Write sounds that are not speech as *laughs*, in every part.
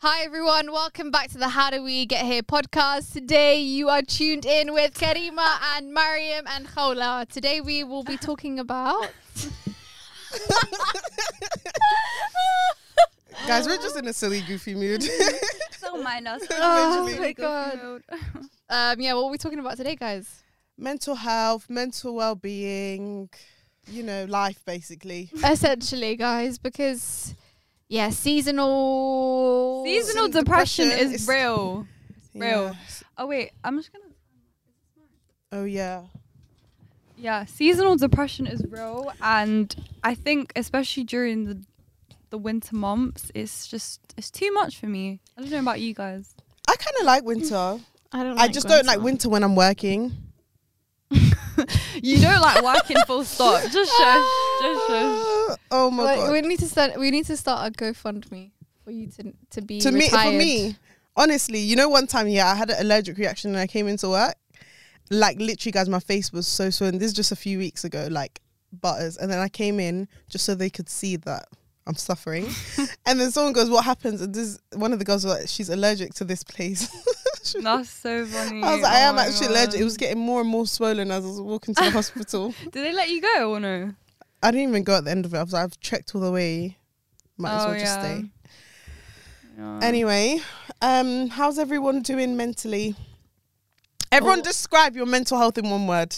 Hi everyone, welcome back to the How Do We Get Here podcast. Today you are tuned in with Karima and Mariam and Khawla. Today we will be talking about *laughs* Guys, we're just in a silly, goofy mood. Don't mind us. Oh Literally. my god. *laughs* Um yeah, what are we talking about today, guys? mental health, mental well-being, you know, life basically. Essentially, guys, because yeah, seasonal Seasonal Seasonal depression, depression is is- real. Real. Yeah. Oh wait, I'm just gonna. Oh yeah. Yeah, seasonal depression is real, and I think especially during the the winter months, it's just it's too much for me. I don't know about you guys. I kind of like winter. I don't I just don't like winter when I'm working. *laughs* You don't like working full stop. Just shush. Just shush. Oh my Like, god. we need to start we need to start a GoFundMe for you to to be to me, for me, honestly, you know, one time, yeah, I had an allergic reaction and I came into work. Like literally, guys, my face was so swollen. This is just a few weeks ago, like butters, and then I came in just so they could see that I'm suffering. *laughs* and then someone goes, "What happens?" And this one of the girls was like, "She's allergic to this place." *laughs* That's so funny. I was like, "I Oh am actually God. allergic." It was getting more and more swollen as I was walking to the *laughs* hospital. Did they let you go or no? I didn't even go at the end of it. I was like, "I've checked all the way. Might as Oh, well just yeah. stay." Yeah. Anyway, um, how's everyone doing mentally? Everyone, Oh. describe your mental health in one word.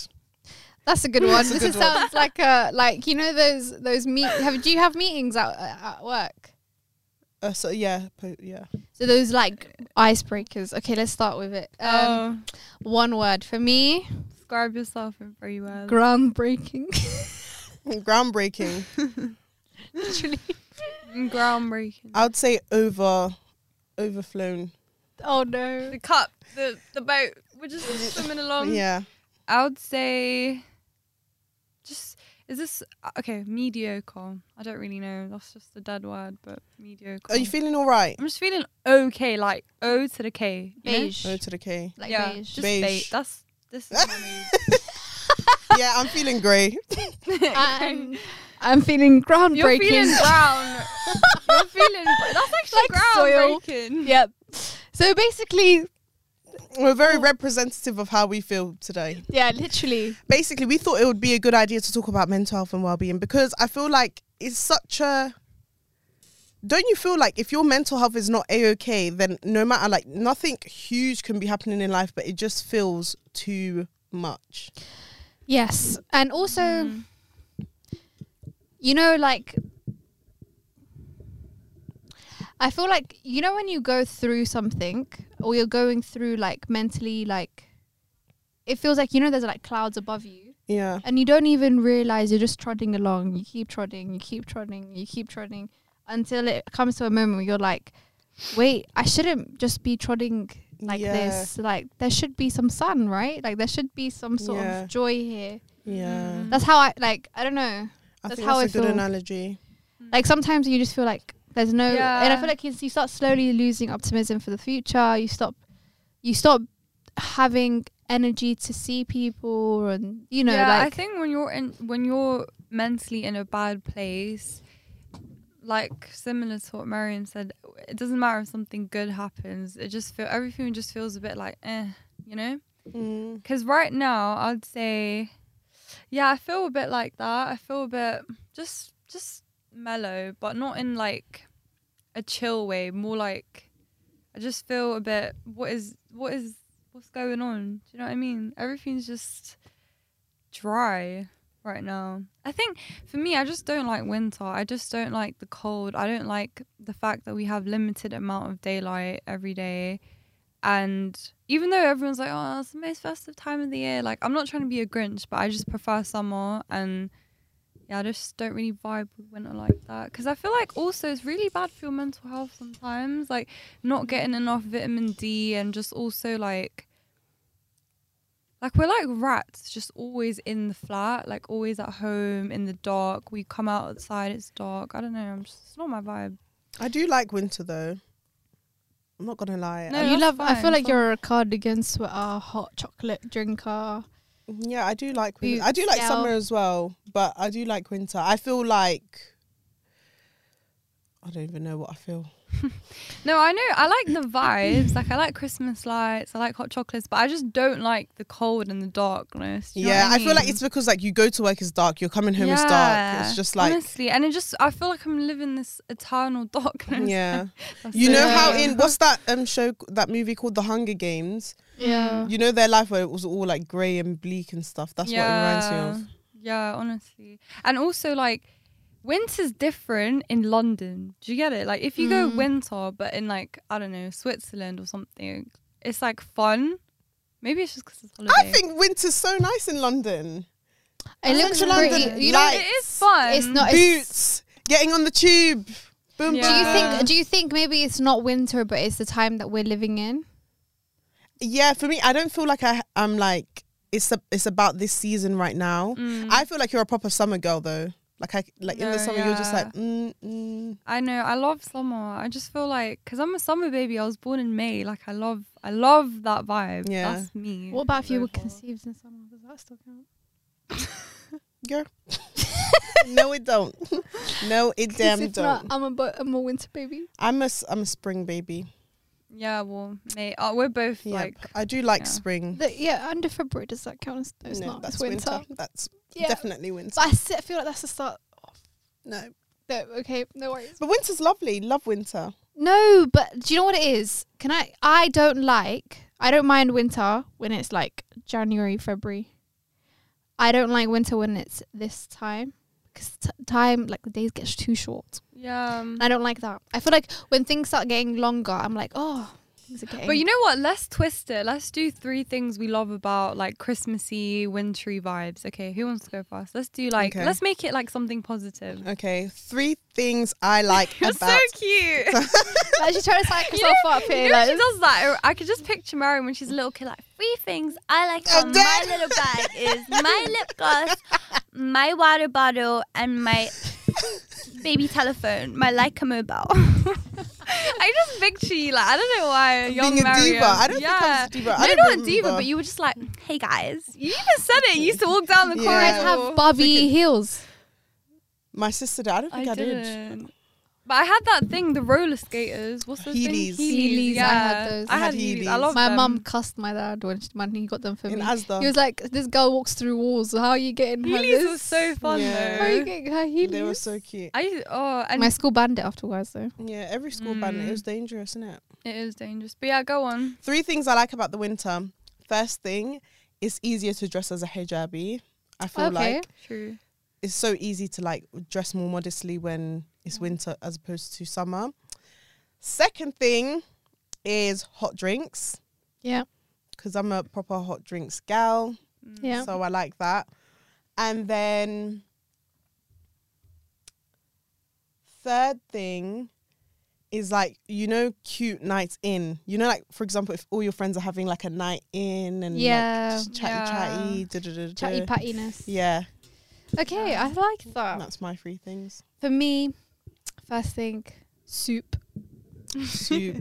That's a good one. A this good is- one. sounds like a like you know those those meet. Have do you have meetings at at work? Uh, so yeah, yeah. So those like icebreakers. Okay, let's start with it. Um, oh, One word for me: describe yourself in three words. groundbreaking. *laughs* *laughs* Groundbreaking. Literally. *laughs* Groundbreaking. I would say over, overflown. Oh no. the cup, the the boat. We're just swimming along. yeah. I would say, just is this uh, okay? Mediocre. I don't really know. That's just a dead word, but mediocre. Are you feeling all right? I'm just feeling okay, like O to the K. you know? Beige. O to the K. Like yeah, beige. just Beige. beige. That's this is *laughs* yeah, I'm feeling grey. my *laughs* Um. I'm feeling groundbreaking. You're groundbreaking. feeling brown. You're feeling. That's actually *laughs* Like soil. groundbreaking. yep. So basically, We're very representative of how we feel today. yeah, literally. Basically, we thought it would be a good idea to talk about mental health and well-being because I feel like it's such a. Don't you feel like if your mental health is not a okay, then no matter like nothing huge can be happening in life, but it just feels too much. Yes, and also. Mm. you know like i feel like you know when you go through something or you're going through like mentally like it feels like you know there's like clouds above you Yeah. and you don't even realize you're just trotting along you keep trotting you keep trotting you keep trotting until it comes to a moment where you're like wait i shouldn't just be trotting like Yeah. this like there should be some sun right like there should be some sort Yeah. of joy here Yeah. Mm. that's how i like i don't know I That's think how that's a I good feel. analogy. like sometimes you just feel like there's no and i feel like you, you start slowly losing optimism for the future you stop you stop having energy to see people and you know yeah, I think when you're in when you're mentally in a bad place, like similar to what Mariam said, it doesn't matter if something good happens. It just feel everything just feels a bit like eh, you know. Mm. Because right now, I'd say, yeah, I feel a bit like that. I feel a bit just just mellow, but not in like a chill way. More like I just feel a bit. What is what is what's going on? Do you know what I mean? Everything's just dry right now. I think for me, I just don't like winter. I just don't like the cold. I don't like the fact that we have limited amount of daylight every day. And even though everyone's like, oh, it's the most festive time of the year, like, I'm not trying to be a Grinch, but I just prefer summer. And yeah, I just don't really vibe with winter like that. Because I feel like also it's really bad for your mental health sometimes. Like, not getting enough vitamin D and just also like, like we're like rats, just always in the flat, like always at home in the dark. We come out outside, it's dark. I don't know. I'm just, it's not my vibe. I do like winter though. I'm not gonna lie. No, I- you that's love i feel like so- you're a cardigan sweater hot chocolate drinker yeah, I do like winter. I do like yeah. summer as well, but I do like winter. I feel like I don't even know what I feel. *laughs* No, I know. I like the vibes. Like I like Christmas lights. I like hot chocolates, but I just don't like the cold and the darkness. Do you know yeah, I, feel like it's because like you go to work it's dark, you're coming home it's dark. It's just like honestly, and it just I feel like I'm living this eternal *laughs* darkness. yeah. *laughs* You so know how in what's that um show that movie called The Hunger Games? Yeah. You know their life where it was all like grey and bleak and stuff. That's what it reminds me of. Yeah, honestly. And also like winter's different in London. Do you get it? Like if you go Mm. winter but in like I don't know, Switzerland or something, it's like fun. Maybe it's just because it's holiday. I think winter's so nice in London. It looks Central pretty. London, You know, like- it is fun. it's not- Boots, getting on the tube. Boom, Yeah. do you think? Do you think maybe it's not winter, but it's the time that we're living in? Yeah, for me, I don't feel like I, I'm like it's a, it's about this season right now. Mm. I feel like you're a proper summer girl though. Like I like in the summer, you're just like mm, mm. I know. I love summer. I just feel like because I'm a summer baby. I was born in May. Like I love, I love that vibe. Yeah. That's me. What about if you were conceived in summer? Does that still count? *laughs* girl. *laughs* no, it don't. *laughs* no, it damn don't. not, I'm a bu- I'm a winter baby. I'm a I'm a spring baby. Yeah, well, May. Oh, uh, we're both Yeah, like. I do like yeah. spring. The, yeah, under February does that count? as- No, it's no, not. that's it's winter. That's Yeah, definitely winter. but I s- I feel like that's the start. no, No, okay, no worries. but winter's lovely. Love winter. No, but do you know what it is? Can I? I don't like. I don't mind winter when it's like January, February. I don't like winter when it's this time because time like the days get too short. Yeah. I don't like that. I feel like when things start getting longer, I'm like, oh, things are getting. But you know what? Let's twist it. Let's do three things we love about like Christmassy, wintry vibes. Okay, who wants to go first? Let's do like. Okay. Let's make it like something positive. Okay, three things I like *laughs* You're about. so cute. *laughs* *laughs* like she's trying to psych You herself up You here. know like, she does that. I could just picture Mary when she's a little kid, like three things I like Oh, from my little bag is my lip gloss, my water bottle, and my baby telephone, my Leica mobile. *laughs* I just picture you like I don't know why young Being a Mariam. diva. I don't yeah. think I was a diva. I no, don't not a diva, but you were just like, hey guys. You even said it. You used to walk down the Yeah. you corridor. guys have Barbie heels. My sister did. I don't I think I, did. Didn't. But I had that thing, the roller skaters. What's the Heelys. thing? Heelys, I had those. I I had had Heelys. I Heelys. love My them. mum cussed my dad when, she, when he got them for In me. Asda. He was like, "This girl walks through walls. How are you getting her Heelys this? was so fun Yeah. How are you getting her Heelys?" they were so cute. I used, oh, and My school banned it afterwards, though. Yeah, every school banned it. Mm. It was dangerous, isn't it? it is dangerous. But yeah, go on. Three things I like about the winter. First thing, it's easier to dress as a hijabi. I feel Okay. like True. it's so easy to like dress more modestly when it's winter as opposed to summer. Second thing is hot drinks Yeah, because I'm a proper hot drinks gal. Mm. yeah. So I like that. And then third thing is like you know cute nights in. You know like for example if all your friends are having like a night in and Yeah. like chatty Yeah. chatty da, da, da. Chatty pattiness. Yeah, Okay, I like that. that's my three things. For me, first thing, soup. Soup.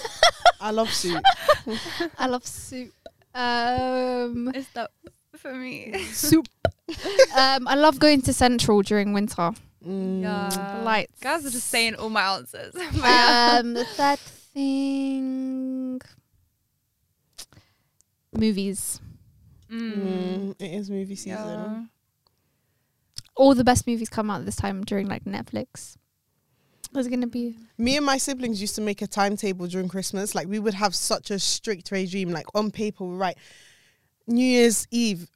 *laughs* I love soup. *laughs* I love soup. Um, It's that for me. soup. um, I love going to Central during winter. Mm. yeah. Lights. Guys are just saying all my answers. *laughs* But. Um, the third thing, movies. Mm. Mm, it is movie season. Yeah. All the best movies come out this time during like Netflix. There's gonna be Me and my siblings used to make a timetable during Christmas. Like we would have such a strict regime. Like on paper, we write New Year's Eve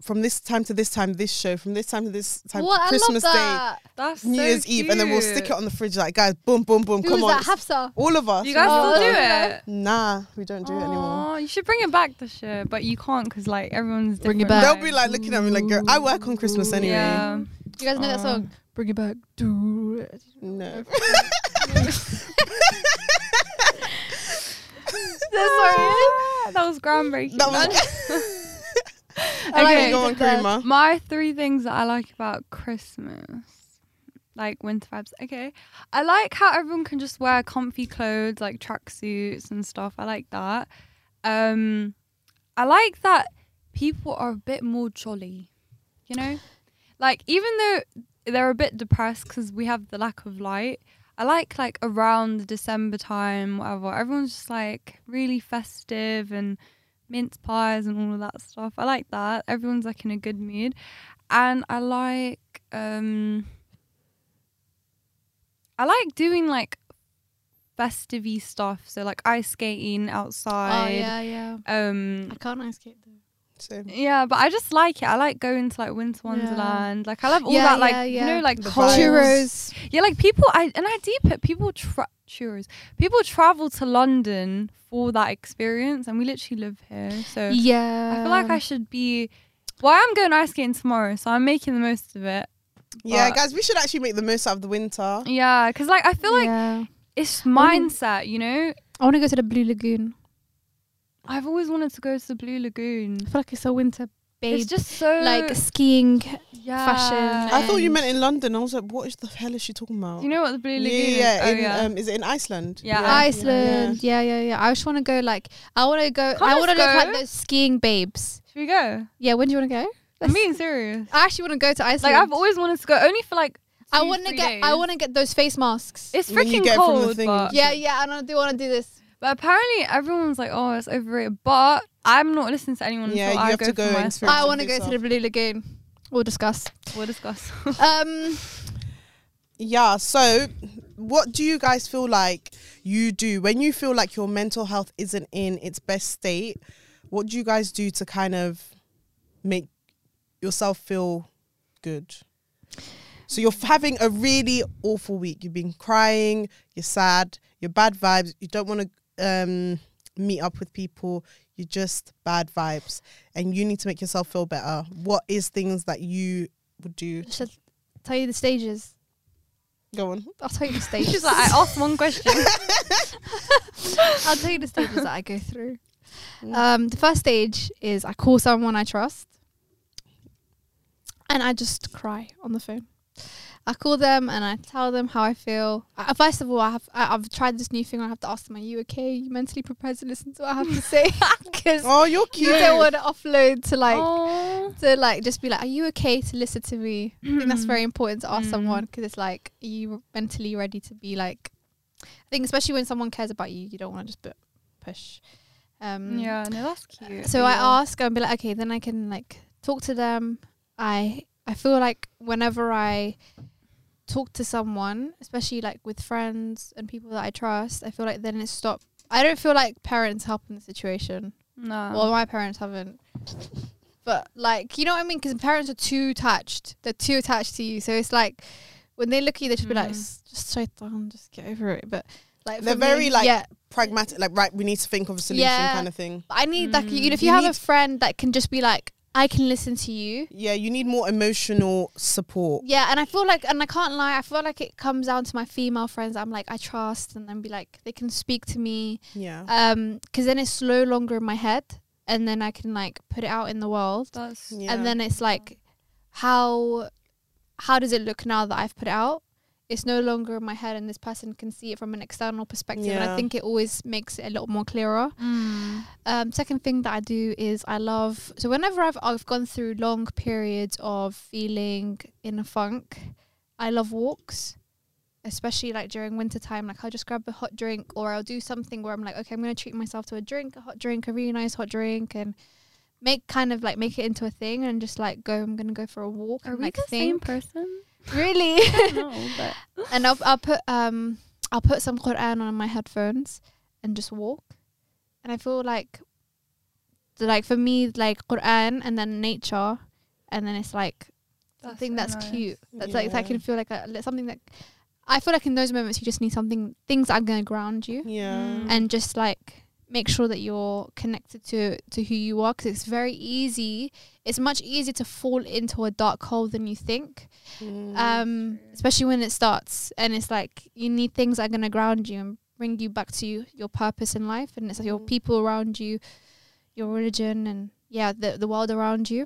from this time to this time, this show from this time to this time, what Christmas I love Day. That's New so Year's Eve, and then we'll stick it on the fridge. Like guys, boom, boom, boom, Who come was on, that? Hafsa. all of us. You guys Oh, still do it? Nah, we don't do it anymore. Aw, You should bring it back this year, but you can't because like everyone's different. Bring it back. They'll be like looking at me like, girl, I work on Christmas anyway. Yeah. You guys know that song? Um, Bring it back. Do it. No. *laughs* Sorry. that was groundbreaking. That was. *laughs* I okay, go on, That- Karima. My three things that I like about Christmas, like winter vibes. Okay, I like how everyone can just wear comfy clothes, like tracksuits and stuff. I like that. Um, I like that people are a bit more jolly. You know, like even though they're a bit depressed because we have the lack of light. I like like around the December time, whatever. Everyone's just like really festive and mince pies and all of that stuff. I like that. Everyone's like in a good mood. And I like um I like doing like festive stuff. So like ice skating outside. Oh yeah, yeah. Um I can't ice skate though. So yeah, but I just like it. I like going to like Winter Yeah. Wonderland. Like I love all Yeah, that like yeah, you know like The cold- vibes. Churros. Yeah, like people I and I deep it. People tra- churros. People travel to London for that experience and we literally live here. So Yeah. I feel like I should be well, I'm going ice skating tomorrow, so I'm making the most of it. yeah, guys, we should actually make the most out of the winter. Yeah, because like I feel like it's mindset, you know. I want to go to the Blue Lagoon. I've always wanted to go to the Blue Lagoon. I feel like it's a winter babe. It's just so like skiing. yeah. fashion. I thought you meant in London. I was like, what is the hell is she talking about? Do you know what the Blue Lagoon yeah, is? Oh, in, yeah. Um, is it in Iceland? Yeah. Iceland. Yeah. yeah, yeah, I just want to go. Like, I want to go. Come I want to look like go. those skiing babes. Should we go? Yeah, when do you want to go? I'm being serious. I actually want to go to Iceland. Like I've always wanted to go, only for like. I want to three get. I want to get those face masks. It's freaking get from the cold, thing- but, yeah, yeah, and I do want to do this. But apparently everyone's like, "Oh, it's overrated." But I'm not listening to anyone Yeah, until you I have go to for go and myself. experience I want to go to the Blue Lagoon. We'll discuss. We'll discuss. *laughs* Um, Yeah. So, what do you guys feel like you do when you feel like your mental health isn't in its best state? What do you guys do to kind of make yourself feel good? So you're having a really awful week. You've been crying. You're sad. You're bad vibes. You don't want to um, meet up with people. You're just bad vibes, and you need to make yourself feel better. What is things that you would do? should tell you the stages. Go on. I'll tell you the *laughs* stages. She's like, I asked one question. I'll tell you the stages that I go through. Um, the first stage is I call someone I trust, and I just cry on the phone. I call them and I tell them how I feel. I, first of all, I have I, I've tried this new thing. I have to ask them, "Are you okay? Are you mentally prepared to listen to what I have to say?" *laughs* *laughs* Because Oh, you're cute. you don't want to offload to like Aw. to like just be like, "Are you okay to listen to me?" I think that's very important to ask Mm. someone because it's like, are you mentally ready to be like? I think especially when someone cares about you, you don't want to just pu- push. Um, yeah, no, that's cute. So But I ask and be like, okay, then I can like talk to them. I I feel like whenever I talk to someone, especially like with friends and people that I trust, I feel like then it stop. I don't feel like parents help in the situation. No. Well, my parents haven't. But like, you know what I mean? Because parents are too attached. They're too attached to you. So it's like when they look at you, they just be like, just "S- just shaitan, just get over it. But like, They're for me, very, like, yeah. Pragmatic, like right. We need to think of a solution, Yeah. kind of thing. I need like you know, if Mm. you, You have a friend that can just be like, I can listen to you. Yeah, you need more emotional support. Yeah, and I feel like, and I can't lie, I feel like it comes down to my female friends. I'm like, I trust, and then be like, they can speak to me, Yeah. um, because then it's no longer in my head, and then I can like put it out in the world, that's Yeah. and then it's like, how, how does it look now that I've put it out? It's no longer in my head, and this person can see it from an external perspective, and I think it always makes it a lot more clearer. Mm. Um, second thing that I do is I love so whenever I've I've gone through long periods of feeling in a funk, I love walks, especially like during winter time. Like I'll just grab a hot drink or I'll do something where I'm like, okay, I'm gonna treat myself to a drink, a hot drink, a really nice hot drink, and make kind of like make it into a thing and just like go. I'm gonna go for a walk Are and we like the same person? Really. *laughs* no, but *laughs* and I'll, I'll put um I'll put some Quran on my headphones and just walk, and I feel like like for me like Quran and then nature, and then it's like something so that's nice. cute. That's like that can feel like a, something that I feel like in those moments you just need something things that are gonna ground you Yeah. Mm. and just like make sure that you're connected to to who you are because it's very easy. It's much easier to fall into a dark hole than you think Mm. um especially when it starts and it's like you need things that are going to ground you and bring you back to you, your purpose in life and it's like your Mm. people around you your religion and yeah the the world around you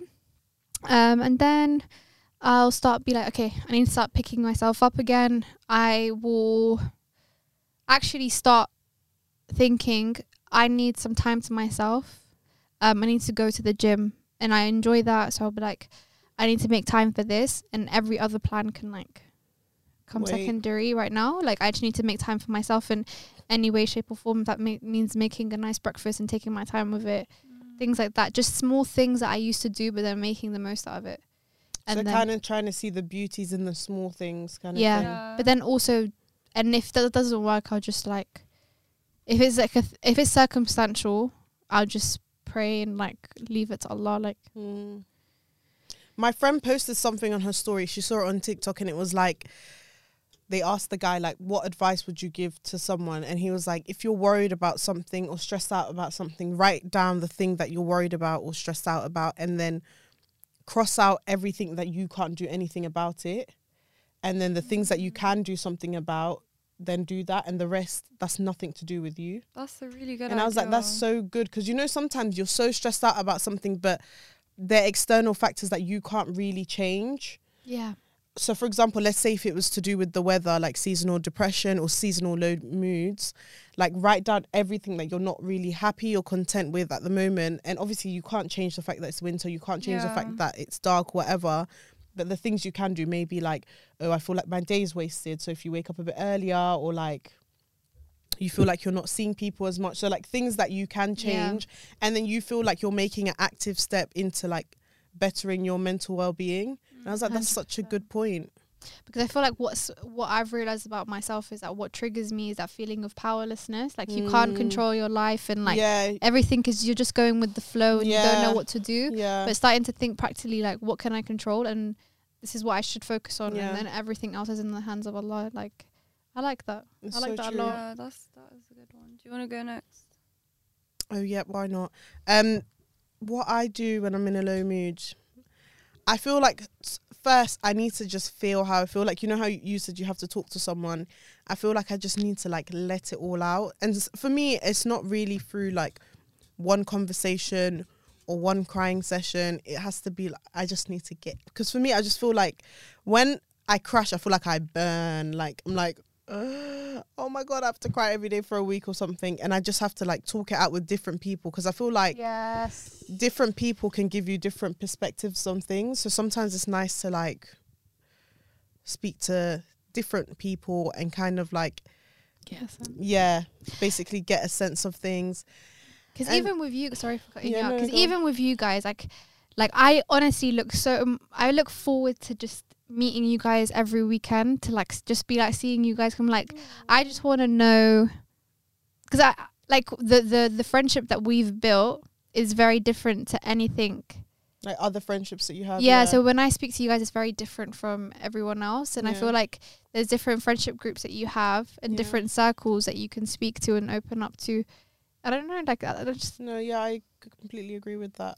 um and then i'll start be like okay i need to start picking myself up again i will actually start thinking i need some time to myself um i need to go to the gym and i enjoy that so i'll be like I need to make time for this, and every other plan can like come Wait. secondary right now. Like I just need to make time for myself in any way, shape, or form. That ma- means making a nice breakfast and taking my time with it. Things like that. Just small things that I used to do, but then making the most out of it. And so then, kind of trying to see the beauties in the small things, kind of. Yeah. but then also, and if that doesn't work, I'll just like, if it's like a th- if it's circumstantial, I'll just pray and like leave it to Allah. Like, Mm. My friend posted something on her story. She saw it on TikTok and it was like they asked the guy like what advice would you give to someone and he was like if you're worried about something or stressed out about something write down the thing that you're worried about or stressed out about and then cross out everything that you can't do anything about it and then the things that you can do something about then do that and the rest that's nothing to do with you That's a really good and I was like, that's so good because you know sometimes you're so stressed out about something, but they're external factors that you can't really change. yeah, So, for example, let's say if it was to do with the weather, like seasonal depression or seasonal low moods, like write down everything that you're not really happy or content with at the moment. And obviously, you can't change the fact that it's winter, you can't change the fact that it's dark, whatever. But the things you can do, maybe like, oh, I feel like my day's wasted. So, if you wake up a bit earlier or like, you feel like you're not seeing people as much. So, like things that you can Yeah. change, and then you feel like you're making an active step into like bettering your mental well being. And I was like, that's such a good point. Because I feel like what's what I've realized about myself is that what triggers me is that feeling of powerlessness. Like you can't Mm. control your life and like yeah, everything because you're just going with the flow and you don't know what to do. yeah, But starting to think practically like what can I control and this is what I should focus on Yeah. and then everything else is in the hands of Allah. Like I like that. It's I like so that a lot. Yeah, that's that is a good one. Do you want to go next? Oh yeah, why not? Um, what I do when I'm in a low mood, I feel like first I need to just feel how I feel. Like you know how you said you have to talk to someone. I feel like I just need to like let it all out. And for me, it's not really through like one conversation or one crying session. It has to be like I just need to get because for me, I just feel like when I crash, I feel like I burn. Like I'm like. "Ugh, oh my god, I have to cry every day for a week or something, and I just have to like talk it out with different people because I feel like Yes. different people can give you different perspectives on things. So sometimes it's nice to like speak to different people and kind of like Yes. yeah, basically get a sense of things. Because even with you, sorry for cutting Yeah, you out. no, Because on. even with you guys, like, like I honestly look so. Um, I look forward to just meeting you guys every weekend to like just be like seeing you guys. Come like, mm. I just want to know, because I like the the the friendship that we've built is very different to anything. Like other friendships that you have. yeah, So when I speak to you guys, it's very different from everyone else, and I feel like there's different friendship groups that you have and Yeah. different circles that you can speak to and open up to. I don't know, like I just no, yeah, i completely agree with that.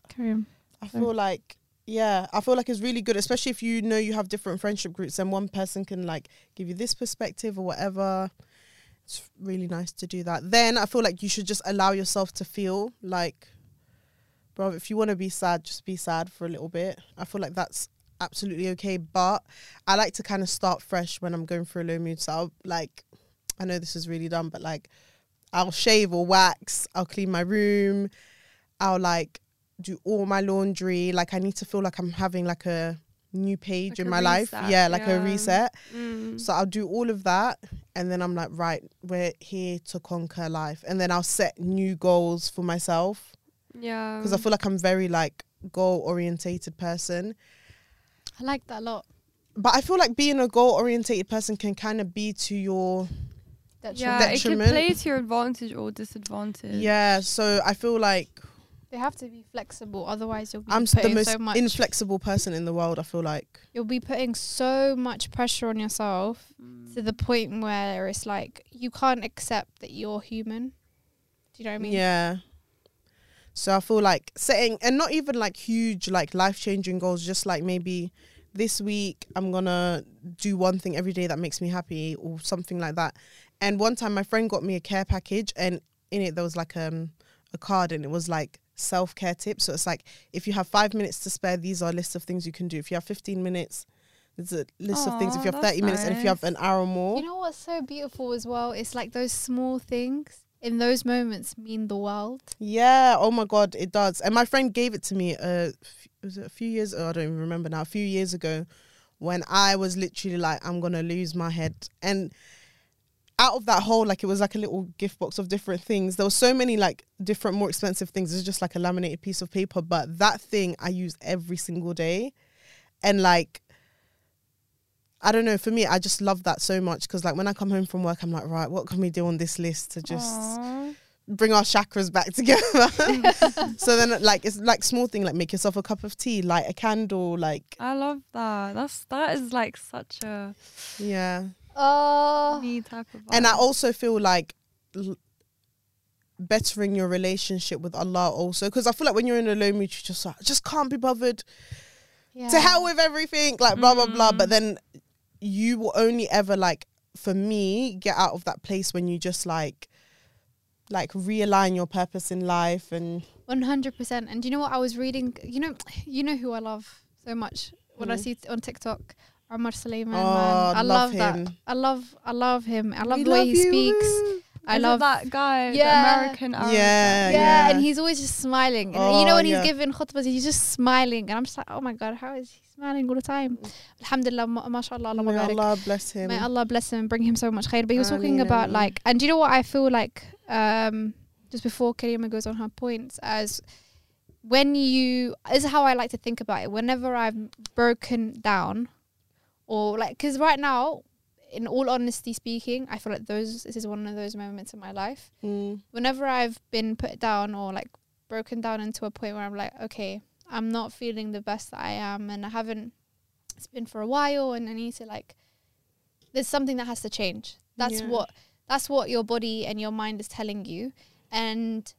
I feel like yeah, I feel like it's really good, especially if you know you have different friendship groups and one person can like give you this perspective or whatever. It's really nice to do that. Then I feel like you should just allow yourself to feel like, bro, if you want to be sad, just be sad for a little bit. I feel like that's absolutely okay. But I like to kind of start fresh when I'm going through a low mood. So I'll like, I know this is really dumb, but like, I'll shave or wax. I'll clean my room. I'll like do all my laundry. Like I need to feel like I'm having like a new page Like in a my life. Yeah, like a reset. Mm. So I'll do all of that and then I'm like, right, we're here to conquer life. And then I'll set new goals for myself yeah. because I feel like I'm very like goal orientated person. I like that a lot. But I feel like being a goal orientated person can kind of be to your That's yeah, it can play to your advantage or disadvantage. yeah. So I feel like They have to be flexible, otherwise you'll be I'm s- the most so much. inflexible person in the world. I feel like you'll be putting so much pressure on yourself Mm. to the point where it's like you can't accept that you're human. Do you know what I mean? Yeah. So I feel like setting and not even like huge like life changing goals, just like maybe this week I'm gonna do one thing every day that makes me happy or something like that. And one time my friend got me a care package and in it there was like um a card and it was like self care tips. So it's like if you have five minutes to spare, these are a list of things you can do. If you have fifteen minutes, there's a list of things. If you have that's thirty minutes and if you have an hour more. You know what's so beautiful as well? It's like those small things in those moments mean the world. Yeah. Oh my god, it does. And my friend gave it to me. Uh, was it a few years? Oh, I don't even remember now. A few years ago, when I was literally like, I'm gonna lose my head. And out of that hole, like it was like a little gift box of different things. There were so many like different, more expensive things. It's just like a laminated piece of paper, but that thing I use every single day, and like. I don't know. For me, I just love that so much because, like, when I come home from work, I'm like, right, what can we do on this list to just Aw. bring our chakras back *laughs* together. so then, like, it's like small thing, like make yourself a cup of tea, light a candle, like, I love that. That's that is like such a yeah. Oh, me type of. And I also feel like l- bettering your relationship with Allah also, because I feel like when you're in a low mood, you just like, just can't be bothered yeah. to hell with everything, like blah blah blah. Mm. But then you will only ever like, for me, get out of that place when you just like, like realign your purpose in life and One hundred percent. And do you know what I was reading? You know, you know who I love so much. When I see it on TikTok, Omar Suleiman. Oh, man, I love love, him. that. I love, I love him. I love We the way he you. speaks. I Is love that guy, Yeah. the American Arab Yeah, yeah, yeah. and he's always just smiling. And you Oh, know when yeah. he's giving khutbahs, he's just smiling, and I'm just like, oh my god, how is he smiling all the time? Alhamdulillah, ma- mashallah, Allah May. Allah bless him. May Allah bless him and bring him so much khair. But he was talking about like, and do you know what I feel like? Um, just before Karima goes on her points, as when you, this is how I like to think about it. Whenever I've broken down, or like, because right now, in all honesty speaking, I feel like those this is one of those moments in my life. Mm. Whenever I've been put down or like broken down into a point where I'm like, okay, I'm not feeling the best that I am, and I haven't. It's been for a while, and I need to like. There's something that has to change. That's Yeah. what that's what your body and your mind is telling you, and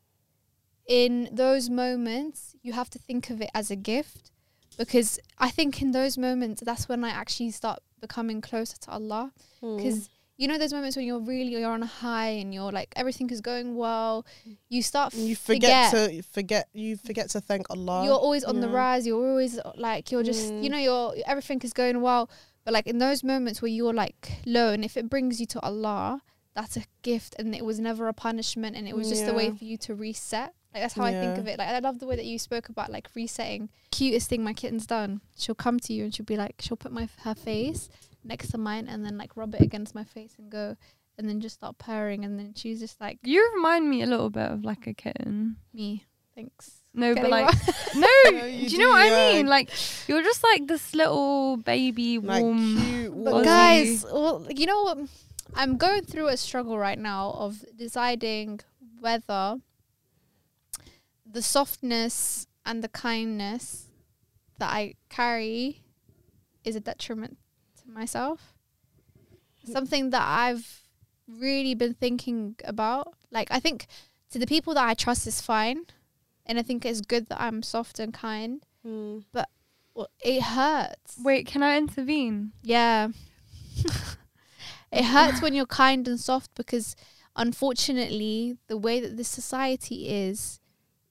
in those moments, you have to think of it as a gift, because I think in those moments, that's when I actually start becoming closer to Allah Mm. because you know those moments when you're really you're on a high and you're like everything is going well you start you forget, to forget you forget to thank Allah. you're always on the rise you're always like you're just Mm. you know you're everything is going well but like in those moments where you're like low and if it brings you to Allah that's a gift and it was never a punishment and it was just a way for you to reset like that's how I think of it like I love the way that you spoke about like resetting cutest thing my kitten's done she'll come to you and she'll be like she'll put my her face next to mine and then like rub it against my face and go and then just start purring and then she's just like You remind me a little bit of like a kitten. me thanks No, but like what- *laughs* *laughs* no. Yeah, do you you know do, what yeah. I mean? Like you're just like this little baby, like warm. cute, but guys well you know what i'm going through a struggle right now of deciding whether the softness and the kindness that i carry is a detriment to myself something that i've really been thinking about like i think to the people that i trust is fine and i think it's good that i'm soft and kind Mm. well, it hurts Wait, can I intervene? Yeah. *laughs* it hurts when you're kind and soft because unfortunately the way that this society is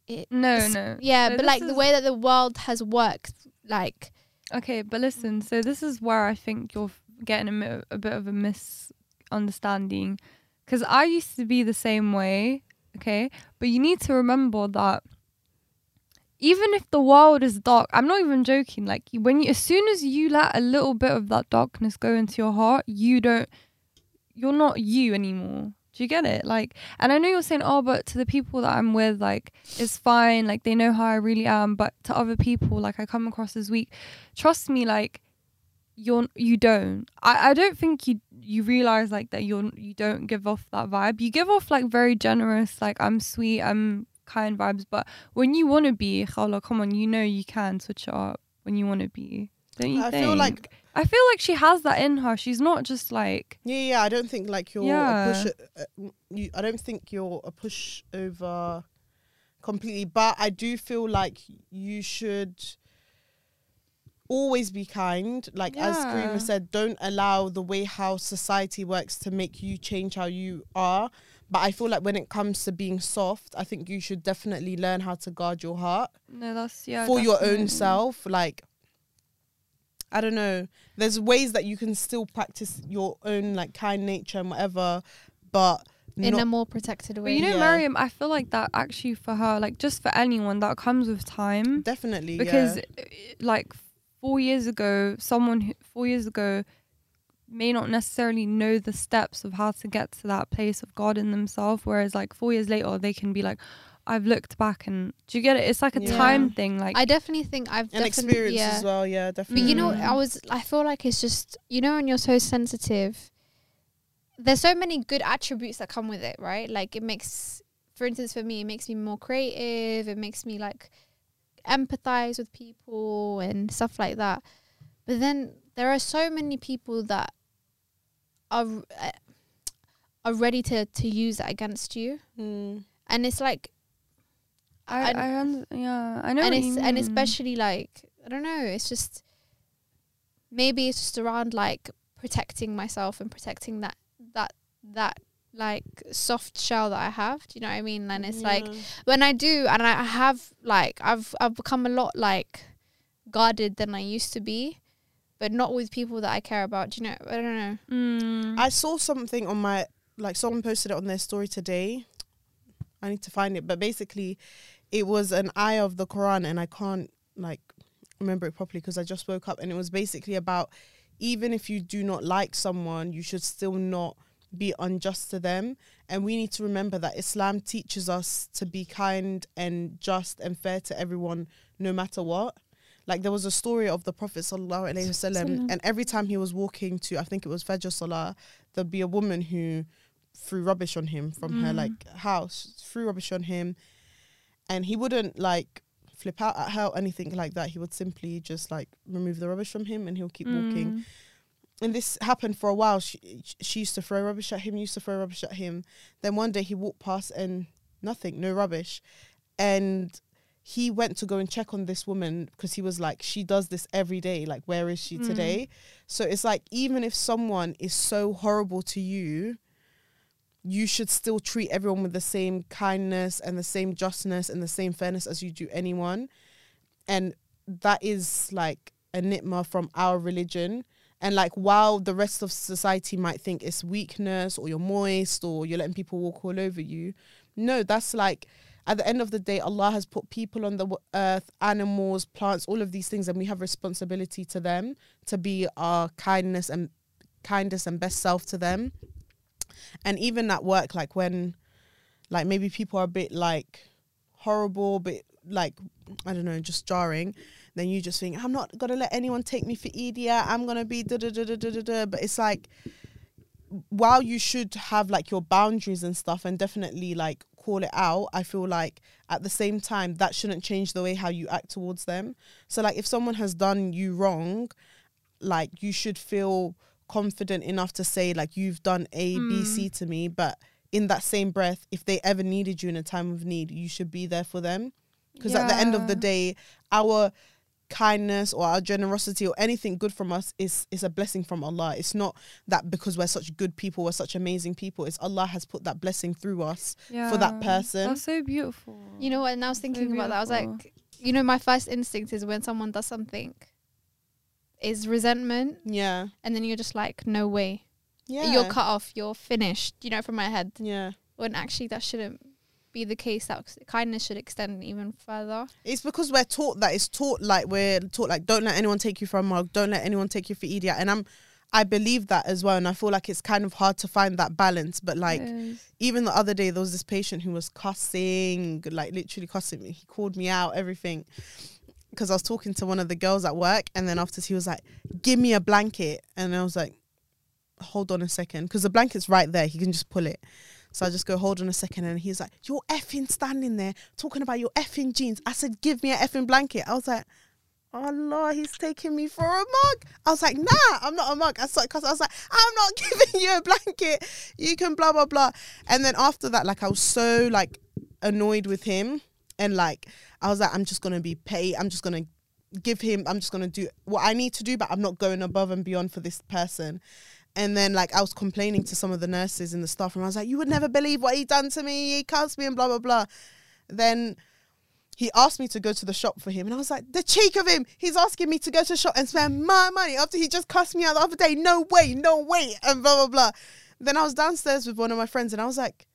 it No, no. yeah, but like the way that the world has worked like Okay, but listen. So this is where I think you're getting a, mi- a bit of a misunderstanding, because I used to be the same way. Okay, but you need to remember that even if the world is dark, I'm not even joking. Like when you, as soon as you let a little bit of that darkness go into your heart, you don't, you're not you anymore. Do you get it? Like, and I know you're saying, oh, but to the people that I'm with, like, it's fine. Like, they know how I really am. But to other people, like, I come across as weak. Trust me, like, you're you don't. I, I don't think you you realize like that you're you don't give off that vibe. You give off like very generous, like I'm sweet, I'm kind vibes. But when you want to be, come on, you know you can switch it up when you want to be. Don't you I think? feel like I feel like she has that in her. She's not just like yeah, yeah. I don't think like you're Yeah. a push. Uh, you, I don't think you're a pushover completely, but I do feel like you should always be kind. Like as Yeah. Karima said, don't allow the way how society works to make you change how you are. But I feel like when it comes to being soft, I think you should definitely learn how to guard your heart no, that's yeah for your own self. Like, I don't know. There's ways that you can still practice your own like kind nature and whatever, but in not, a more protected way. But way you know, Yeah. Mariam, I feel like that actually for her, like just for anyone, that comes with time definitely because, yeah. uh, like, four years ago, someone who, four years ago may not necessarily know the steps of how to get to that place of God in themselves. Whereas like four years later, they can be like, I've looked back and do you get it? It's like a Yeah. time thing. Like I definitely think I've and definitely experience yeah. as well. Yeah, definitely. But you know. I was I feel like it's just you know when you're so sensitive, there's so many good attributes that come with it, right? Like it makes, for instance, for me, it makes me more creative. It makes me like empathize with people and stuff like that. But then there are so many people that are uh, are ready to to use that against you, Mm. and it's like I, and- I, under- yeah, I know. and what it's you and especially like I don't know, it's just maybe it's just around like protecting myself and protecting that that that like soft shell that I have. Do you know what I mean? And it's like when I do and I have like I've I've become a lot like guarded than I used to be, but not with people that I care about. Do you know? I don't know. Mm. I saw something on my like someone posted it on their story today. I need to find it, but basically, it was an ayah of the Quran, and I can't like remember it properly because I just woke up, and it was basically about even if you do not like someone, you should still not be unjust to them. And we need to remember that Islam teaches us to be kind and just and fair to everyone, no matter what. Like there was a story of the Prophet sallallahu alaihi wasallam, and every time he was walking to, I think it was Fajr Salah, there'd be a woman who threw rubbish on him from her Mm. like house, threw rubbish on him, and he wouldn't like flip out at her or anything like that. He would simply just like remove the rubbish from him, and he'll keep walking Mm. and this happened for a while. She she used to throw rubbish at him, used to throw rubbish at him. Then one day he walked past and nothing, no rubbish. And he went to go and check on this woman because he was like, she does this every day. Like, where is she Mm. today? So it's like, even if someone is so horrible to you, you should still treat everyone with the same kindness and the same justness and the same fairness as you do anyone. And that is like a nitma from our religion. And like while the rest of society might think it's weakness or you're moist or you're letting people walk all over you, no, that's like at the end of the day, Allah has put people on the earth, animals, plants, all of these things, and we have responsibility to them to be our kindness and kindest and best self to them. And even at work, like when, like maybe people are a bit like horrible, but like I don't know, just jarring. Then you just think I'm not gonna let anyone take me for idiot. I'm gonna be da da da da da da da. But it's like while you should have like your boundaries and stuff and definitely like call it out, I feel like at the same time that shouldn't change the way how you act towards them. So like if someone has done you wrong, like you should feel confident enough to say like you've done A, B, C mm. to me, but in that same breath, if they ever needed you in a time of need, you should be there for them. Because at the end of the day, our kindness or our generosity or anything good from us is is a blessing from Allah. It's not that because we're such good people, we're such amazing people. It's Allah has put that blessing through us for that person. That's so beautiful. You know what? And I was So thinking about that. I was like, you know, my first instinct is when someone does something, is resentment, yeah. and then you're just like, no way, Yeah. you're cut off, you're finished. You know, from my head. Yeah. When actually that shouldn't be the case. That kindness should extend even further. It's because we're taught that it's taught like we're taught like don't let anyone take you for a mug, don't let anyone take you for idiot. And I'm I believe that as well. And I feel like it's kind of hard to find that balance. But like even the other day there was this patient who was cussing, like literally cussing me. He called me out, everything. Because I was talking to one of the girls at work, and then after he was like, "Give me a blanket," and I was like, "Hold on a second, because the blanket's right there. He can just pull it." So I just go, "Hold on a second, and he's like, "You're effing standing there talking about your effing jeans." I said, "Give me a effing blanket." I was like. Allah, he's taking me for a mug. I was like, nah, I'm not a mug. I cussing. I was like, I'm not *laughs* giving you a blanket. You can blah blah blah. And then after that, like I was so like annoyed with him, and like I was like, I'm just gonna be paid. I'm just gonna give him. I'm just gonna do what I need to do, but I'm not going above and beyond for this person. And then like I was complaining to some of the nurses in the staff room. I was like, you would never believe what he done to me. He cussed me and blah blah blah. Then he asked me to go to the shop for him, and I was like, the cheek of him! He's asking me to go to the shop and spend my money after he just cussed me out the other day. No way, no way, and blah blah blah. Then I was downstairs with one of my friends, and I was like,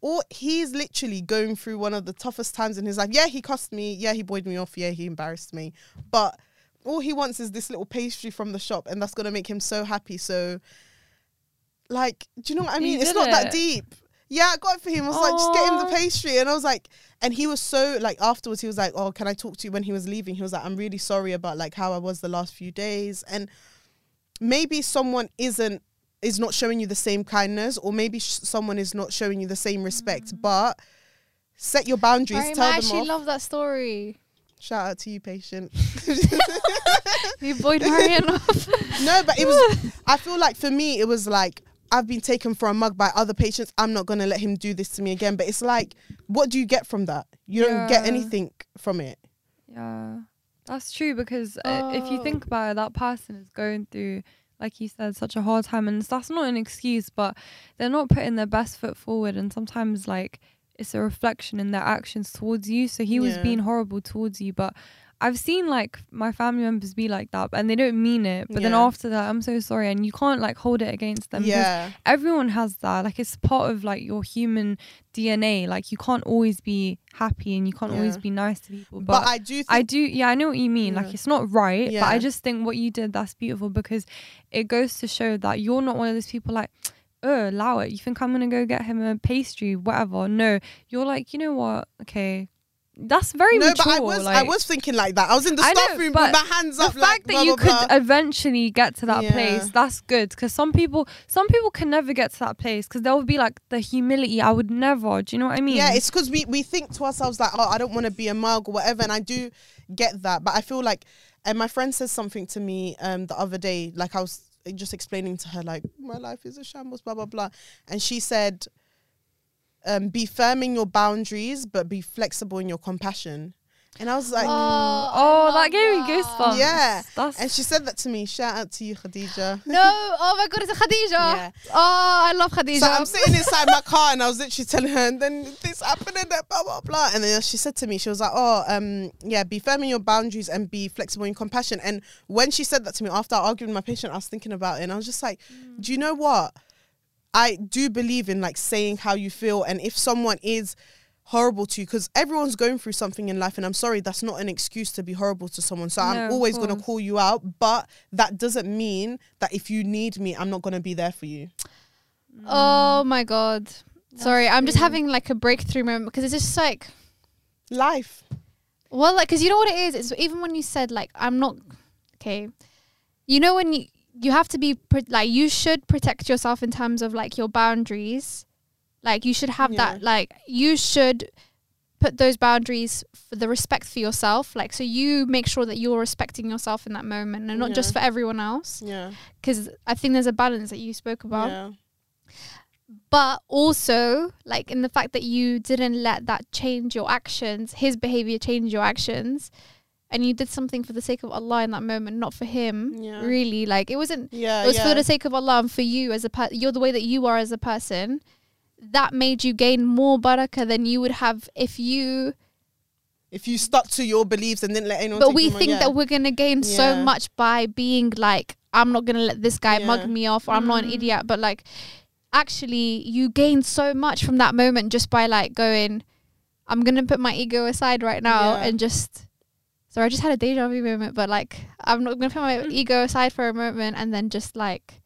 or he's literally going through one of the toughest times in his life. Yeah, he cussed me. Yeah, he buoyed me off. Yeah, he embarrassed me. But all he wants is this little pastry from the shop, and that's gonna make him so happy. So, like, do you know what I mean? It's not that deep. Yeah, I got it for him. I was like, just get him the pastry, and I was like, and he was so like afterwards, he was like, oh, can I talk to you? When he was leaving, he was like, I'm really sorry about like how I was the last few days, and maybe someone isn't is not showing you the same kindness, or maybe sh- someone is not showing you the same respect, Mm. but. Set your boundaries. Tell I actually off. love that story. Shout out to you, patient. *laughs* *laughs* You buoyed Mariam off. No, but it was. *laughs* I feel like for me, it was like I've been taken for a mug by other patients. I'm not gonna let him do this to me again. But it's like, what do you get from that? You don't get anything from it. Yeah, that's true because uh, if you Oh. think about it, that person is going through, like you said, such a hard time, and that's not an excuse, but they're not putting their best foot forward, and sometimes like it's a reflection in their actions towards you. So he was being horrible towards you, but. I've seen like my family members be like that, and they don't mean it. But then after that, I'm so sorry, and you can't like hold it against them. yeah, everyone has that like it's part of like your human dna like you can't always be happy and you can't always be nice to people but, but, I do. Think, I do yeah i know what you mean like it's not right but i just think what you did that's beautiful because it goes to show that you're not one of those people like *tsk* oh allow it you think i'm gonna go get him a pastry whatever no you're like you know what okay that's very no, mature but I was. like, I was thinking like that. I was in the I know, room but with my hands the up. The fact like, that blah, you blah, could blah. eventually get to that Yeah. place that's good because some people some people can never get to that place because they'll be like the humility i would never do you know what i mean Yeah, it's because we, we think to ourselves like, oh, I don't want to be a mug or whatever, and I do get that, but I feel like, and my friend says something to me um the other day, like I was just explaining to her like my life is a shambles, blah blah blah, and she said, um, be firm in your boundaries, but be flexible in your compassion, and I was like. I oh that gave me goosebumps Yeah. that's And she said that to me. Shout out to you, Khadija. No, oh my god, it's a Khadija. *laughs* Yeah. Oh, I love Khadija. So I'm sitting inside my car and I was literally telling her, and then this happened and that blah blah blah. And then she said to me, she was like, "Oh, um, yeah, be firm in your boundaries and be flexible in compassion." And when she said that to me after arguing with my patient, I was thinking about it, and I was just like, "Do you know what? I do believe in like saying how you feel, and if someone is." horrible to you because everyone's going through something in life and i'm sorry that's not an excuse to be horrible to someone so No, i'm always going to call you out but that doesn't mean that if you need me i'm not going to be there for you mm. oh my god. Sorry, I'm just having like a breakthrough moment because it's just like, life well, like, because you know what it is? It's even when you said, like, I'm not, okay. You know, when you, you have to be, like, you should protect yourself in terms of like your boundaries. Like, you should have that, like, you should put those boundaries for the respect for yourself. Like, so you make sure that you're respecting yourself in that moment and not just for everyone else. yeah Because I think there's a balance that you spoke about. yeah but also like in the fact that you didn't let that change your actions his behavior change your actions and you did something for the sake of allah in that moment not for him Yeah. really like it wasn't Yeah, it was yeah. for the sake of allah and for you as a per- you're the way that you are as a person that made you gain more barakah than you would have if you if you stuck to your beliefs and didn't let anyone. but we them on, think yeah. that we're gonna gain so much by being like i'm not gonna let this guy mug me off or i'm not an Mm. idiot but like actually you gain so much from that moment just by like going i'm gonna put my ego aside right now and just sorry i just had a deja vu moment but like i'm not gonna put my *laughs* ego aside for a moment and then just like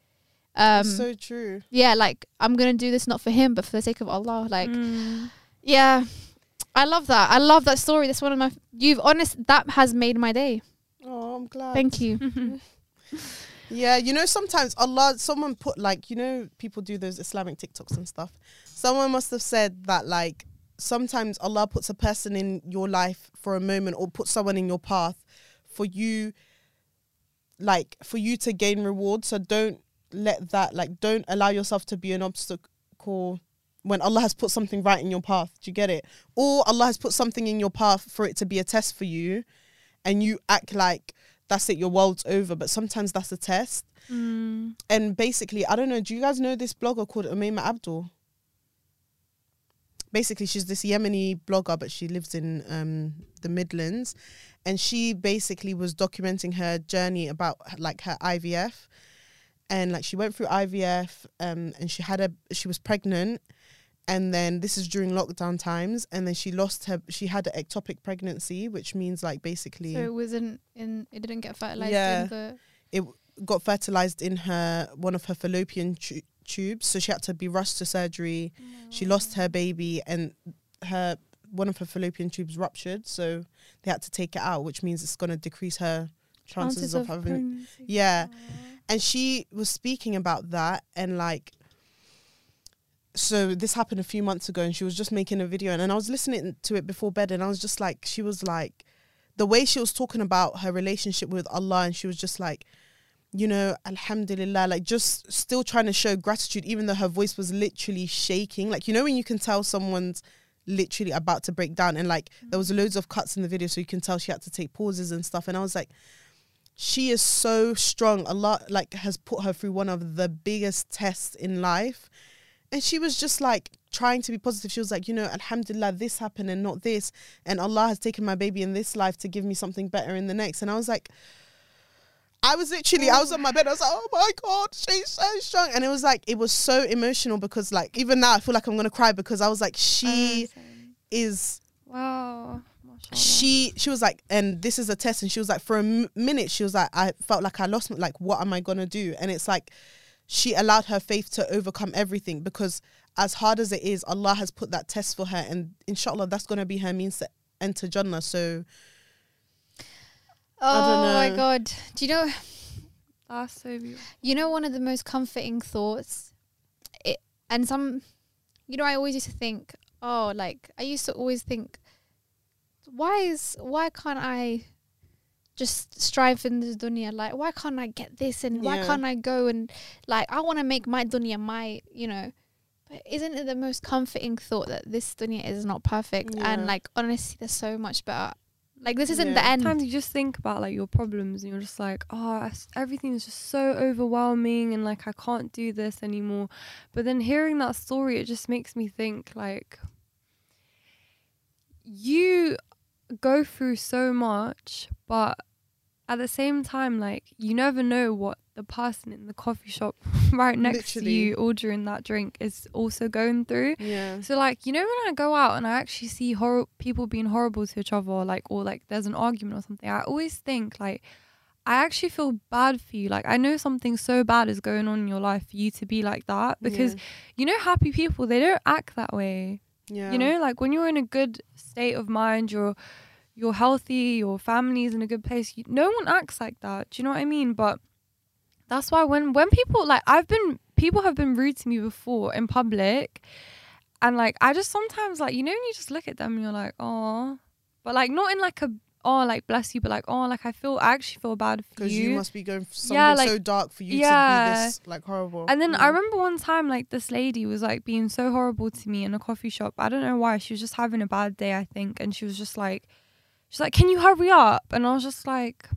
um so true. yeah like i'm gonna do this not for him but for the sake of allah like Mm. yeah i love that i love that story that's one of my you've honest that has made my day Oh, I'm glad. thank you *laughs* *laughs* Yeah, you know, sometimes Allah, someone put like, you know, people do those Islamic TikToks and stuff. Someone must have said that like sometimes Allah puts a person in your life for a moment or put someone in your path for you, like for you to gain reward. So don't let that, like, don't allow yourself to be an obstacle when Allah has put something right in your path. Do you get it? Or Allah has put something in your path for it to be a test for you and you act like that's it, your world's over. But sometimes that's a test. Mm. And basically, I don't know, do you guys know this blogger called Umayma Abdul? Basically, she's this Yemeni blogger, but she lives in um, the Midlands. And she basically was documenting her journey about like her IVF. And like she went through IVF um, and she had a, she was pregnant. and then this is during lockdown times and then she lost her she had an ectopic pregnancy which means like basically So it wasn't in. It didn't get fertilized Yeah. in the. It got fertilized in her one of her fallopian tu- tubes so she had to be rushed to surgery. She lost her baby and her one of her fallopian tubes ruptured so they had to take it out which means it's going to decrease her chances, of, having pregnancy. yeah. And she was speaking about that and like so this happened a few months ago and she was just making a video and, and i was listening to it before bed and i was just like she was like the way she was talking about her relationship with allah and she was just like you know alhamdulillah like just still trying to show gratitude even though her voice was literally shaking. Like you know when you can tell someone's literally about to break down and like there was loads of cuts in the video so you can tell she had to take pauses and stuff. And i was like she is so strong. Allah like has put her through one of the biggest tests in life. And she was just like trying to be positive. She was like you know alhamdulillah this happened and not this. And allah has taken my baby in this life to give me something better in the next. And i was like I was literally, I was on my bed. I was like, "Oh my god, she's so strong," and it was like, it was so emotional because, like, even now, I feel like I'm gonna cry because I was like, she is Wow. She she was like and this is a test. And she was like for a m- minute she was like i felt like i lost like what am i gonna do? And it's like she allowed her faith to overcome everything because as hard as it is allah has put that test for her. And inshallah that's gonna be her means to enter jannah. So Oh don't my god! Do you know? That's so beautiful. You know, one of the most comforting thoughts, it, and some, you know, I always used to think, oh, like I used to always think, why is why can't I just strive in this dunya? Like, why can't I get this and why can't I go and like I want to make my dunya my, you know. But isn't it the most comforting thought that this dunya is not perfect Yeah. and like honestly, there's so much better. Like this isn't the end. Sometimes you just think about like your problems and you're just like, oh, s- everything is just so overwhelming and like I can't do this anymore. But then hearing that story, it just makes me think like you go through so much, but at the same time, like you never know what the person in the coffee shop *laughs* right next to you ordering that drink is also going through. yeah So like you know when I go out and I actually see hor- people being horrible to each other, or, like or like there's an argument or something, I always think like I actually feel bad for you. Like I know something so bad is going on in your life for you to be like that because you know happy people they don't act that way. yeah You know like when you're in a good state of mind, you're you're healthy, your family's in a good place. You, no one acts like that. Do you know what I mean? But that's why when when people like I've been people have been rude to me before in public, and like I just sometimes like you know when you just look at them and you're like oh, but like not in like a oh like bless you, but like oh like I feel I actually feel bad for you because you. must be going something Yeah, like- so dark for you to Yeah. be this like horrible And then Mm. I remember one time, like this lady was like being so horrible to me in a coffee shop. I don't know why. She was just having a bad day, I think, and she was just like, she's like, "Can you hurry up?" And I was just like,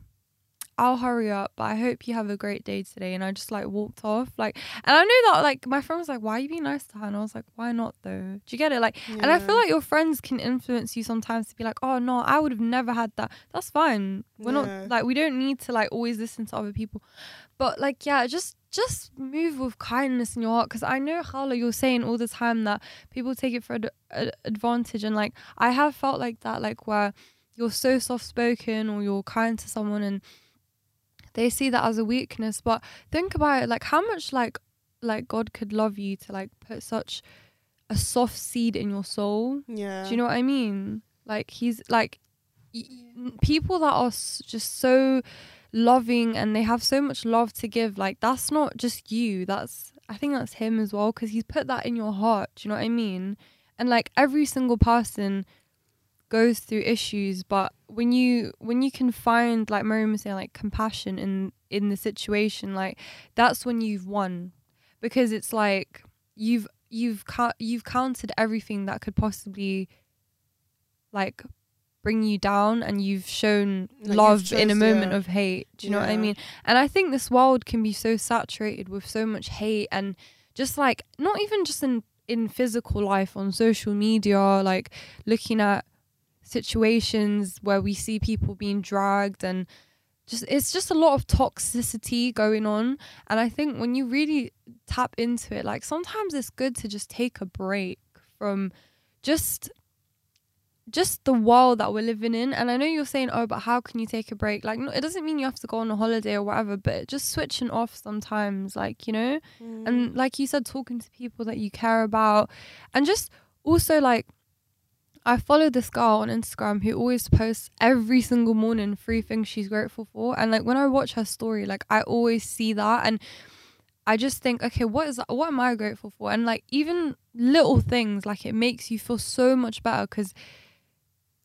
"I'll hurry up, but I hope you have a great day today." And I just like walked off, like, and I knew that like my friend was like, "Why are you being nice to her?" And I was like, "Why not though?" Do you get it? Like, and I feel like your friends can influence you sometimes to be like, "Oh no, I would have never had that." That's fine. We're Yeah. not like we don't need to like always listen to other people but like yeah just just move with kindness in your heart because i know Khala, you're saying all the time that people take it for ad- ad- advantage and like i have felt like that like where you're so soft spoken or you're kind to someone and they see that as a weakness but think about it like how much like like god could love you to like put such a soft seed in your soul yeah do you know what I mean? Like he's like y- people that are s- just so loving and they have so much love to give. Like that's not just you. That's I think that's him as well because he's put that in your heart. Do you know what I mean? And like every single person goes through issues, but when you when you can find like Miriam was saying like compassion in in the situation, like that's when you've won. Because it's like you've you've cou- you've counted everything that could possibly like bring you down and you've shown Like, you've love in a moment yeah. of hate. Do you know what i mean? And i think this world can be so saturated with so much hate and just like not even just in in physical life on social media like looking at situations where we see people being dragged and just it's just a lot of toxicity going on and i think when you really tap into it like sometimes it's good to just take a break from just just the world that we're living in. And I know you're saying, oh, but how can you take a break? Like, no, it doesn't mean you have to go on a holiday or whatever, but just switching off sometimes, like, you know? Mm. And like you said, talking to people that you care about. And just also, like, I follow this girl on Instagram who always posts every single morning three things she's grateful for. And like, when I watch her story, like, I always see that. And I just think, okay, what is? What am I grateful for? And like, even little things, like, it makes you feel so much better because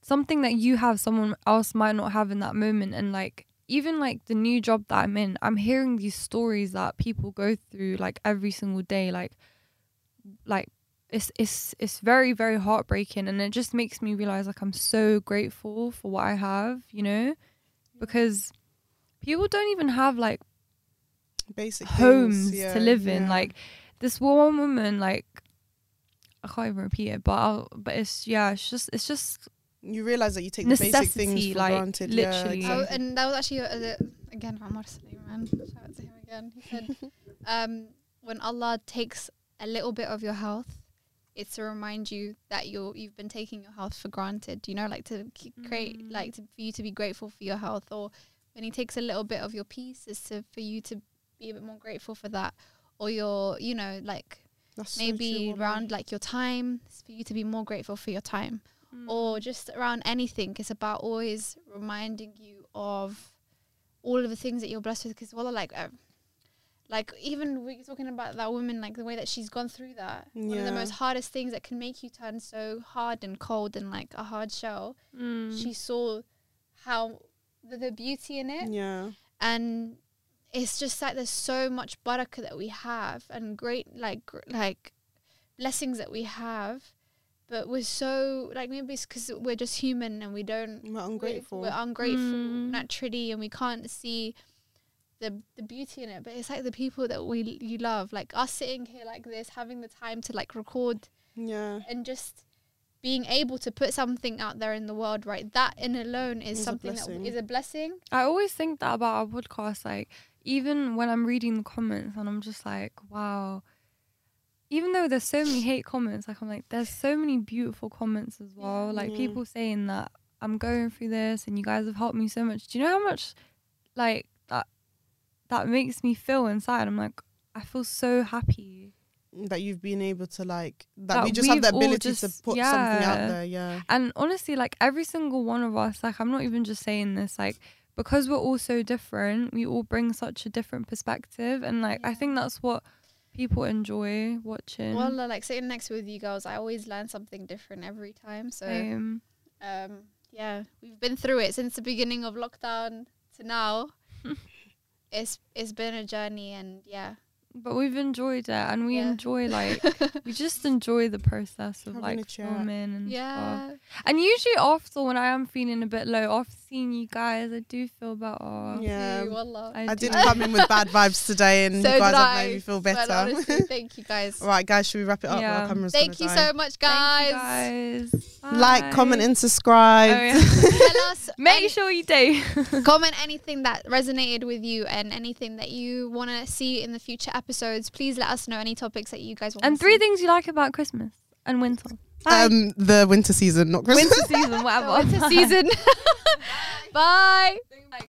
something that you have someone else might not have in that moment and like even like the new job that I'm in I'm hearing these stories that people go through like every single day like like it's it's it's very very heartbreaking and it just makes me realize like I'm so grateful for what I have you know because people don't even have like basic homes things, yeah, to live in like this one woman like I can't even repeat it but I'll, but it's yeah it's just it's just you realize that you take the basic things Necessity, for like, granted. literally. Yeah, Oh, and that was actually uh, again from Marcelino, man. Shout out to him again. He said, *laughs* um, when Allah takes a little bit of your health, it's to remind you that you're you've been taking your health for granted. You know, like to keep, create, Mm. like to, for you to be grateful for your health, or when He takes a little bit of your peace, is to for you to be a bit more grateful for that, or your, you know, like That's so maybe true, around like your time, it's for you to be more grateful for your time or just around anything. It's about always reminding you of all of the things that you're blessed with. Because, well, like, uh, like even we're talking about that woman, like the way that she's gone through that. One of the most hardest things that can make you turn so hard and cold and like a hard shell. Mm. She saw how the, the beauty in it, Yeah. and it's just like there's so much barakah that we have and great like gr- like blessings that we have but we're so like maybe it's because we're just human and we don't We're we're- ungrateful. we're, ungrateful Mm. naturally and we can't see the the beauty in it but it's like the people that we you love like us sitting here like this having the time to like record yeah. and just being able to put something out there in the world right that in alone is Is something that is a blessing I always think that about our podcast. Like, even when I'm reading the comments and I'm just like, wow. Even though there's so many hate comments, like I'm like, there's so many beautiful comments as well. Like Yeah. people saying that I'm going through this and you guys have helped me so much. Do you know how much like that that makes me feel inside? I'm like, I feel so happy. That you've been able to like that, That we just have the we've all ability to just- put something out there. Yeah. And honestly, like every single one of us, like I'm not even just saying this, like because we're all so different, we all bring such a different perspective, and like I think that's what people enjoy watching. Well, like sitting next with you girls, I always learn something different every time. So, Same. um, yeah, we've been through it since the beginning of lockdown to now. *laughs* it's it's been a journey, and yeah, but we've enjoyed it, and we Yeah. enjoy like we *laughs* just enjoy the process of Having like chat. filming and stuff. yeah. And usually after when I am feeling a bit low, after seeing you guys, I do feel better. Yeah. See, wallah. I, I do. did come in with bad vibes today, and *laughs* So you guys have made me feel but better. honestly, *laughs* thank you guys. All right, guys, should we wrap it up? Yeah. Our camera's Thank you die. so much, Thank you guys. guys. Like, comment, and subscribe. Oh, yeah. Tell us Make sure you do. comment anything that resonated with you and anything that you want to see in the future episodes. Please let us know any topics that you guys want. and three things you like about Christmas and winter. Bye. Um, the winter season, not Christmas. winter season, *laughs* whatever. winter season. *laughs* *laughs* Bye.